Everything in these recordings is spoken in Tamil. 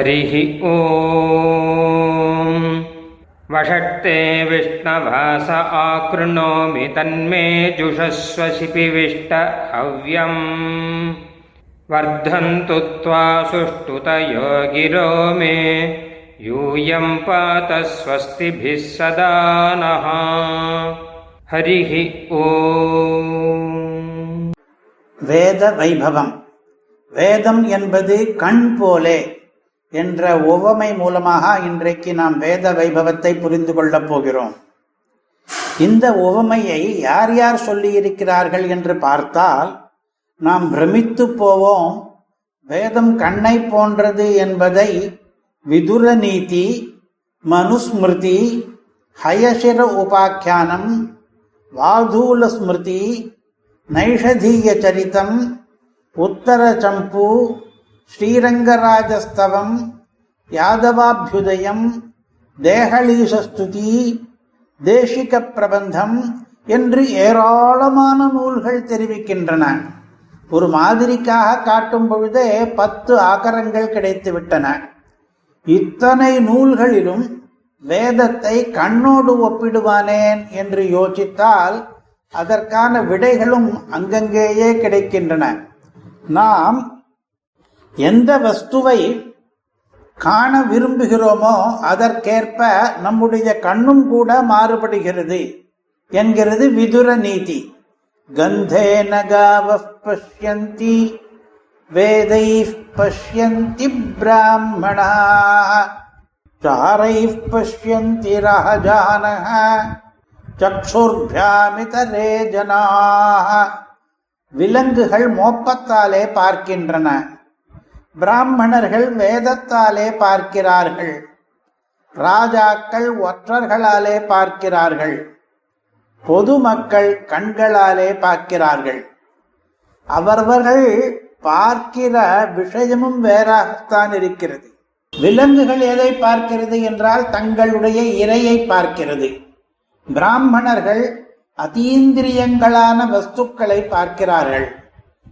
हरिः ॐ वषट्ते विष्णवास आकृणोमि तन्मे जुषस्व शिपिविष्ट हव्यम् वर्धन्तु त्वा सुष्ठुतयो गिरो मे यूयं पात स्वस्तिभिः सदा नः हरिः ॐ வேத வைபவம் வேதம் என்பது கண் போலே என்ற உவமை மூலமாக இன்றைக்கு நாம் வேத வைபவத்தை புரிந்து கொள்ளப் போகிறோம். இந்த உவமையை யார் யார் சொல்லியிருக்கிறார்கள் என்று பார்த்தால் நாம் பிரமித்து போவோம். வேதம் கண்ணை போன்றது என்பதை விதுர நீதி மனுஸ்மிருதி ஹயசிர உபாக்கியானம் வாதூல ஸ்மிருதி நைஷதீய சரித்தம் உத்தர சம்பு ஸ்ரீரங்கராஜஸ்தவம் யாதவாபியுதயம் தேகலீசஸ்துதி தேசிக பிரபந்தம் என்று ஏராளமான நூல்கள் தெரிவிக்கின்றன. ஒரு மாதிரிக்காக காட்டும் பொழுதே பத்து ஆகரங்கள் கிடைத்துவிட்டன. இத்தனை நூல்களிலும் வேதத்தை கண்ணோடு ஒப்பிடுவானேன் என்று யோசித்தால் அதற்கான விடைகளும் அங்கங்கேயே கிடைக்கின்றன. நாம் எந்த வஸ்துவை காண விரும்புகிறோமோ அதற்கேற்ப நம்முடைய கண்ணும் கூட மாறுபடுகிறது என்கிறது விதுர நீதி. கந்தே நகாவ பஷ்யந்தி வேதை பஷ்யந்தி பிராமணா. சாரை பஷ்யந்தி ராஜானக சக்ஷுர்பியாமிதரே ஜனாக விலங்குகள் மோப்பத்தாலே பார்க்கின்றன. பிராமணர்கள் வேதத்தாலே பார்க்கிறார்கள். ராஜாக்கள் ஒற்றர்களாலே பார்க்கிறார்கள். பொதுமக்கள் கண்களாலே பார்க்கிறார்கள். அவரவர்கள் பார்க்கிற விஷயமும் வேறாகத்தான் இருக்கிறது. விலங்குகள் எதை பார்க்கிறது என்றால் தங்களுடைய இரையை பார்க்கிறது. பிராமணர்கள் அதீந்திரியங்களான வஸ்துக்களை பார்க்கிறார்கள்.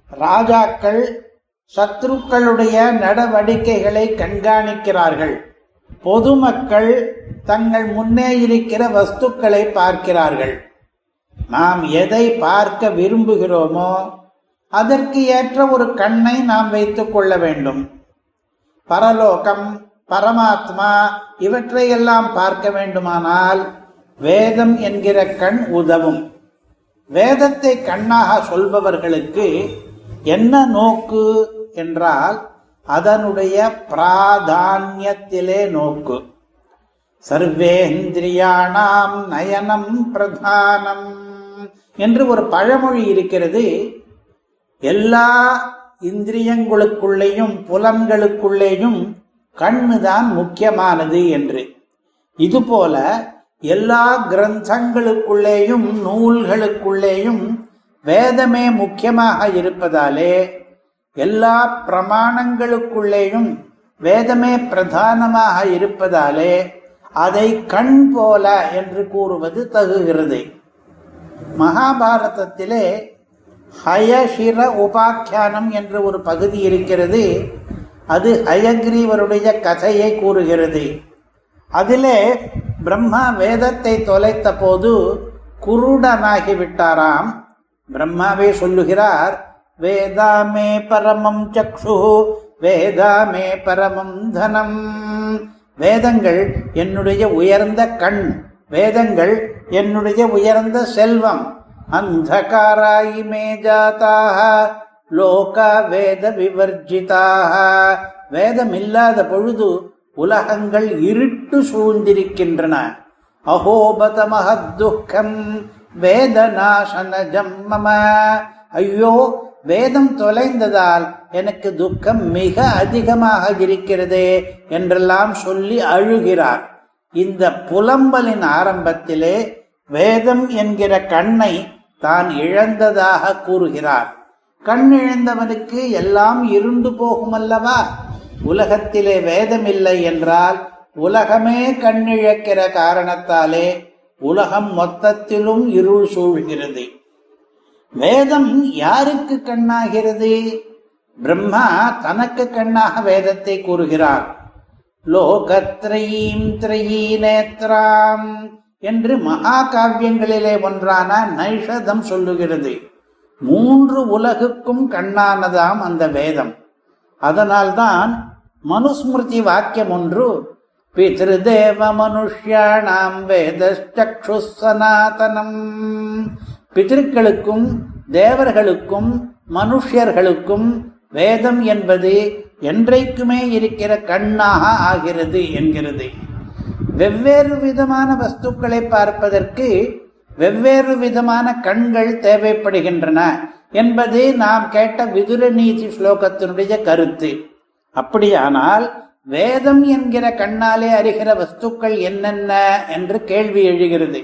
ராஜாக்கள் சத்ருக்களுடைய நடவடிக்கைகளை கண்காணிக்கிறார்கள். பொதுமக்கள் தங்கள் முன்னே இருக்கிற வஸ்துக்களை பார்க்கிறார்கள். நாம் எதை பார்க்க விரும்புகிறோமோ அதற்கு ஏற்ற ஒரு கண்ணை நாம் வைத்துக் கொள்ள வேண்டும். பரலோகம் பரமாத்மா இவற்றையெல்லாம் பார்க்க வேண்டுமானால் வேதம் என்கிற கண் உதவும். வேதத்தை கண்ணாக சொல்பவர்களுக்கு என்ன நோக்கு? என்றால் அதனுடைய பிராதான்யத்திலே நோக்கு. சர்வேந்திரியானாம் நயனம் பிரதானம் என்று ஒரு பழமொழி இருக்கிறது. எல்லா இந்திரியங்களுக்குள்ளேயும் புலன்களுக்குள்ளேயும் கண்ணுதான் முக்கியமானது என்று. இதுபோல எல்லா கிரந்தங்களுக்குள்ளேயும் நூல்களுக்குள்ளேயும் வேதமே முக்கியமாக இருப்பதாலே எல்லா பிரமாணங்களுக்குள்ளேயும் வேதமே பிரதானமாக இருப்பதாலே அதை கண் போல என்று கூறுவது தகுகிறது. மகாபாரதத்திலே ஹயஷிர உபாக்கியானம் என்ற ஒரு பகுதி இருக்கிறது. அது ஹயக்ரீவருடைய கதையை கூறுகிறது. அதிலே பிரம்மா வேதத்தை தொலைத்த போது குருடனாகிவிட்டாராம். பிரம்மாவே சொல்லுகிறார் வேதாமே பரமம் சக்ஷு வேதாமே பரமம் தனம். வேதங்கள் என்னுடைய உயர்ந்த கண் வேதங்கள் என்னுடைய உயர்ந்த செல்வம். அந்தகாராயி மே ஜாத்தாக லோக வேத விவர்ஜிதாக. வேதம் இல்லாத பொழுது உலகங்கள் இருட்டு சூழ்ந்திருக்கின்றன. அகோபத மகத்துக்கம் நாசனஜம் மம. ஐயோ வேதம் தொலைந்ததால் எனக்கு துக்கம் மிக அதிகமாக இருக்கிறதே என்றெல்லாம் சொல்லி அழுகிறார். இந்த புலம்பலின் ஆரம்பத்திலே வேதம் என்கிற கண்ணை தான் இழந்ததாக கூறுகிறார். கண் இழந்தவனுக்கு எல்லாம் இருண்டு போகுமல்லவா உலகத்திலே வேதம் இல்லை என்றால் உலகமே கண்ணிழக்கிற காரணத்தாலே உலகம் மொத்தத்திலும் இருள் சூழ்கிறது. வேதம் யாருக்கு கண்ணாகிறது? பிரம்மா தனக்கு கண்ணாக வேதத்தை கூறுகிறார். லோகத்ரயீம் த்ரயீ நேத்ராம் என்று மகாகாவியங்களிலே ஒன்றான நைஷதம் சொல்லுகிறது. மூன்று உலகுக்கும் கண்ணானதாம் அந்த வேதம். அதனால்தான் மனுஸ்மிருதி வாக்கியம் ஒன்று பிதிருதேவ மனுஷ்யாணாம் வேதச்சு சனாதனம் பிதர்களுக்கும் தேவர்களுக்கும் மனுஷர்களுக்கும் வேதம் என்பது என்றைக்குமே இருக்கிற கண்ணாக ஆகிறது என்கிறது. வெவ்வேறு விதமான வஸ்துக்களை பார்ப்பதற்கு வெவ்வேறு விதமான கண்கள் தேவைப்படுகின்றன என்பது நாம் கேட்ட விதுர நீதி ஸ்லோகத்தினுடைய கருத்து. அப்படியானால் வேதம் என்கிற கண்ணாலே அறிகிற வஸ்துக்கள் என்னென்ன என்று கேள்வி எழுகிறது.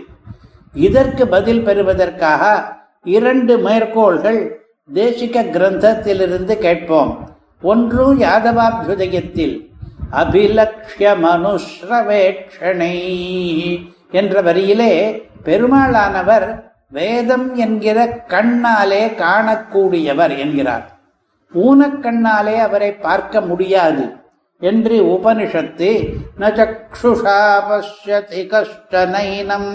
இதற்கு பதில் பெறுவதற்காக இரண்டு மேற்கோள்கள் தேசிக கிரந்தத்திலிருந்து கேட்போம். ஒன்று யாதவாபியுதயத்தில் அபிலக்ஷ்ய மனுஷ்ரவேட்சணை என்ற வரியிலே பெருமாளானவர் வேதம் என்கிற கண்ணாலே காணக்கூடியவர் என்கிறார். ஊனக்கண்ணாலே அவரை பார்க்க முடியாது. என்று உபனிஷத்து நச்சுஷா பசியதி கஷ்டனைனம்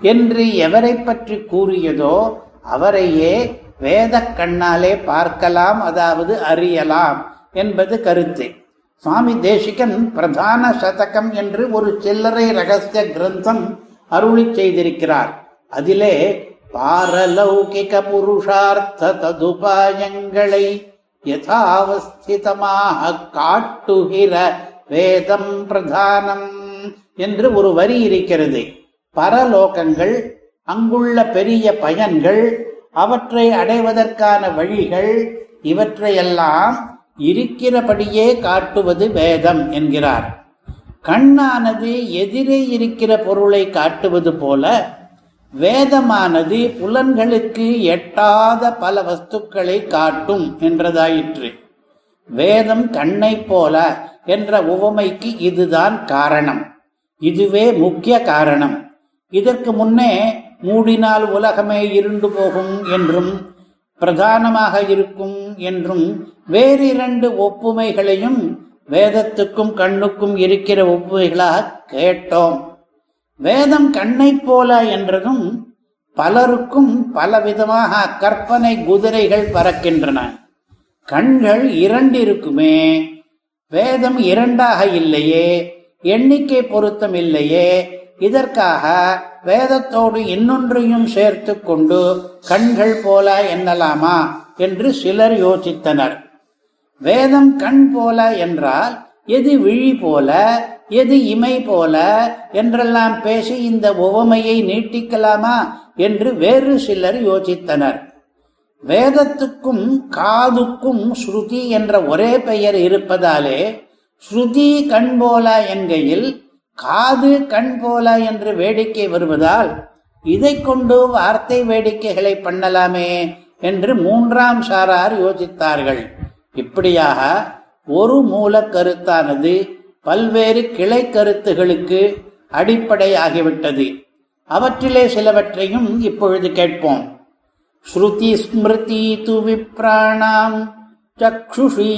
என்று எவரை பற்றி கூறியதோ அவரையே வேத கண்ணாலே பார்க்கலாம் அதாவது அறியலாம் என்பது கருத்து. சுவாமி தேசிகன் பிரதான சதகம் என்று ஒரு சில்லறை ரகசிய கிரந்தம் அருளி செய்திருக்கிறார். அதிலே பாரலௌகிக புருஷார்த்த ததுபாயங்களை யதாவஸ்திதமாக காட்டுகிற வேதம் பிரதானம் என்று ஒரு வரி இருக்கிறது. பரலோகங்கள் அங்குள்ள பெரிய பயன்கள் அவற்றை அடைவதற்கான வழிகள் இவற்றையெல்லாம் இருக்கிறபடியே காட்டுவது வேதம் என்கிறார். கண்ணானது எதிரே இருக்கிற பொருளை காட்டுவது போல வேதமானது புலன்களுக்கு எட்டாத பல வஸ்துக்களை காட்டும் என்றதாயிற்று. வேதம் கண்ணை போல என்ற உவமைக்கு இதுதான் காரணம். இதுவே முக்கிய காரணம். இதற்கு முன்னே மூடினால் உலகமே இருண்டு போகும் என்றும் பிரதானமாக இருக்கும் என்றும் வேறிரண்டு ஒப்புமைகளையும் வேதத்துக்கும் கண்ணுக்கும் இருக்கிற ஒப்புமைகளாக கேட்டோம். வேதம் கண்ணை போல என்றதும் பலருக்கும் பலவிதமாக கற்பனை குதிரைகள் பறக்கின்றன. கண்கள் இரண்டிருக்குமே. வேதம் இரண்டாக இல்லையே. எண்ணிக்கை பொருத்தம் இல்லையே. இதற்காக வேதத்தோடு இன்னொன்றையும் சேர்த்து கொண்டு கண்கள் போல எண்ணலாமா என்று சிலர் யோசித்தனர். வேதம் கண் போல என்றால் எது விழி போல எது இமை போல என்றெல்லாம் பேசி இந்த உவமையை நீட்டிக்கலாமா என்று வேறு சிலர் யோசித்தனர். வேதத்துக்கும் காதுக்கும் ஸ்ருதி என்ற ஒரே பெயர் இருப்பதாலே ஸ்ருதி கண் போல என்கையில் காது கண் போல என்று வேடிக்கை வருவதால் இதை கொண்டு வார்த்தை வேடிக்கைகளை பண்ணலாமே என்று மூன்றாம் சாரார் யோசித்தார்கள். இப்படியாக ஒரு மூல கருத்தானது பல்வேறு கிளை கருத்துகளுக்கு அடிப்படையாகிவிட்டது அவற்றிலே சிலவற்றையும் இப்பொழுது கேட்போம். ஸ்ருதி ஸ்மிருதி து விப்ராணாம் சக்ஷுஷி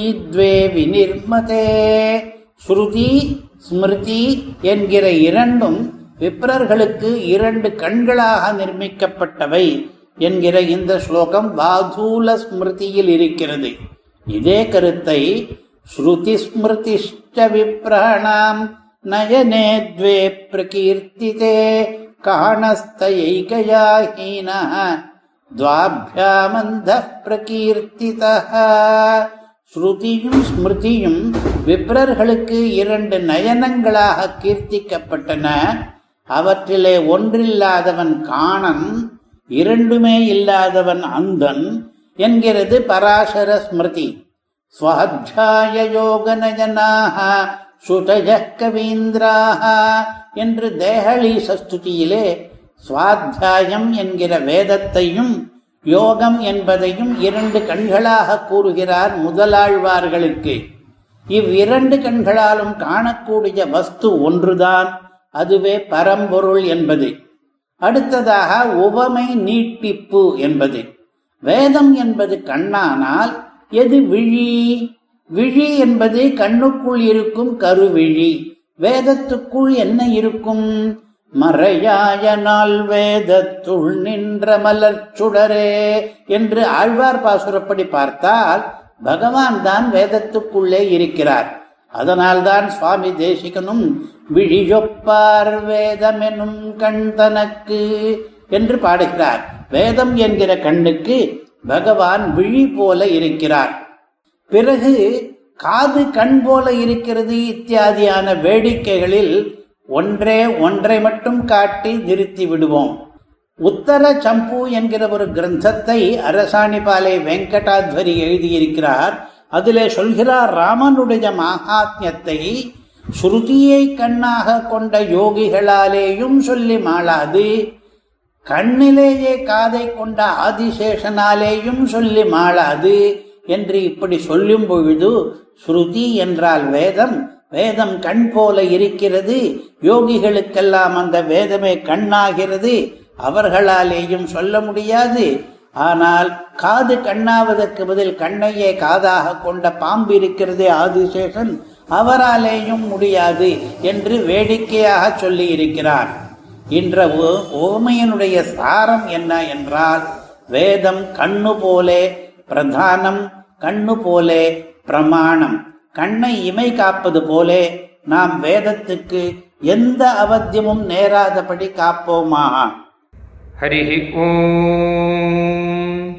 ஸ்ருதி ஸ்மிருதி என்கிற இரண்டும் விப்ரர்களுக்கு இரண்டு கண்களாக நிர்மிக்கப்பட்டவை என்கிற இந்த ஸ்லோகம் வாதூல ஸ்மிருதியில் இருக்கிறது. இதே கருத்தை ஸ்ருதி ஸ்மிருதிஷ்ட नयने நயனே த்வே பிரகீர்த்திதே हीनः द्वाभ्यामन्धः प्रकीर्तितः। ஸ்ருதியும் ஸ்மிருதியும் விப்ரர்களுக்கு இரண்டு நயனங்களாக கீர்த்திக்கப்பட்டன. அவற்றிலே ஒன்றில்லாதவன் காணன் இரண்டுமே இல்லாதவன் அந்தன் என்கிறது பராசர ஸ்மிருதி. ஸ்வாத்தியாய யோக நயனாக கவீந்திராக என்று தேகலி சஸ்துதியிலே சுவாத்தியாயம் என்கிற வேதத்தையும் யோகம் என்பதையும் இரண்டு கண்களாக கூறுகிறார் முதலாழ்வார்களுக்கு. இவ்விரண்டு கண்களாலும் காணக்கூடிய வஸ்து ஒன்றுதான் அதுவே பரம்பொருள் என்பது. அடுத்ததாக உவமை நீட்டிப்பு என்பது. வேதம் என்பது கண்ணானால் எது விழி? விழி என்பது கண்ணுக்குள் இருக்கும் கருவிழி. வேதத்துக்குள் என்ன இருக்கும்? மறையாயனால் வேதத்துள் நின்ற மலர் சுடரே என்று ஆழ்வார் பாசுரப்படி பார்த்தால் பகவான் தான் வேதத்துக்குள்ளே இருக்கிறார். அதனால்தான் சுவாமி தேசிகனும் விழியொப்பார் வேதமெனும் கண் தனக்கு என்று பாடுகிறார். வேதம் என்கிற கண்ணுக்கு பகவான் விழி போல இருக்கிறார். பிறகு காது கண் போல இருக்கிறது இத்தியாதியான வேடிக்கைகளில் ஒன்றே ஒன்றை மட்டும் காட்டி நிறுத்தி விடுவோம். உத்தர சம்பு என்கிற ஒரு கிரந்தத்தை அரசாணிபாலை வெங்கடாத்வரி எழுதியிருக்கிறார். அதிலே சொல்கிறார் ராமனுடைய மகாத்மியத்தை ஸ்ருதியை கண்ணாக கொண்ட யோகிகளாலேயும் சொல்லி மாளாது. கண்ணிலேயே காதை கொண்ட ஆதிசேஷனாலேயும் சொல்லி மாளாது என்று இப்படி சொல்லும் பொழுது ஸ்ருதி என்றால் வேதம் வேதம் கண் போல இருக்கிறது யோகிகளுக்கெல்லாம் அந்த வேதமே கண்ணாகிறது அவர்களாலேயும் சொல்ல முடியாது. ஆனால் காது கண்ணாவதற்கு பதில் கண்ணையே காதாக கொண்ட பாம்பு இருக்கிறதே ஆதிசேஷன் அவராலேயும் முடியாது என்று வேடிக்கையாக சொல்லி இருக்கிறார் என்ற ஓமையனுடைய சாரம் என்ன என்றால் வேதம் கண்ணு போலே பிரதானம் கண்ணு போலே பிரமாணம். கண்ணை இமை காப்பது போலே நாம் வேதத்துக்கு எந்த அவத்தியமும் நேராதபடி காப்போமா? ஹரி ஓம்.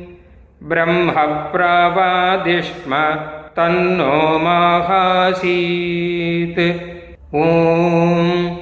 பிரம்ம பிரவாதிஷ்ம தன்னோ மாகாசீத். ஓம்.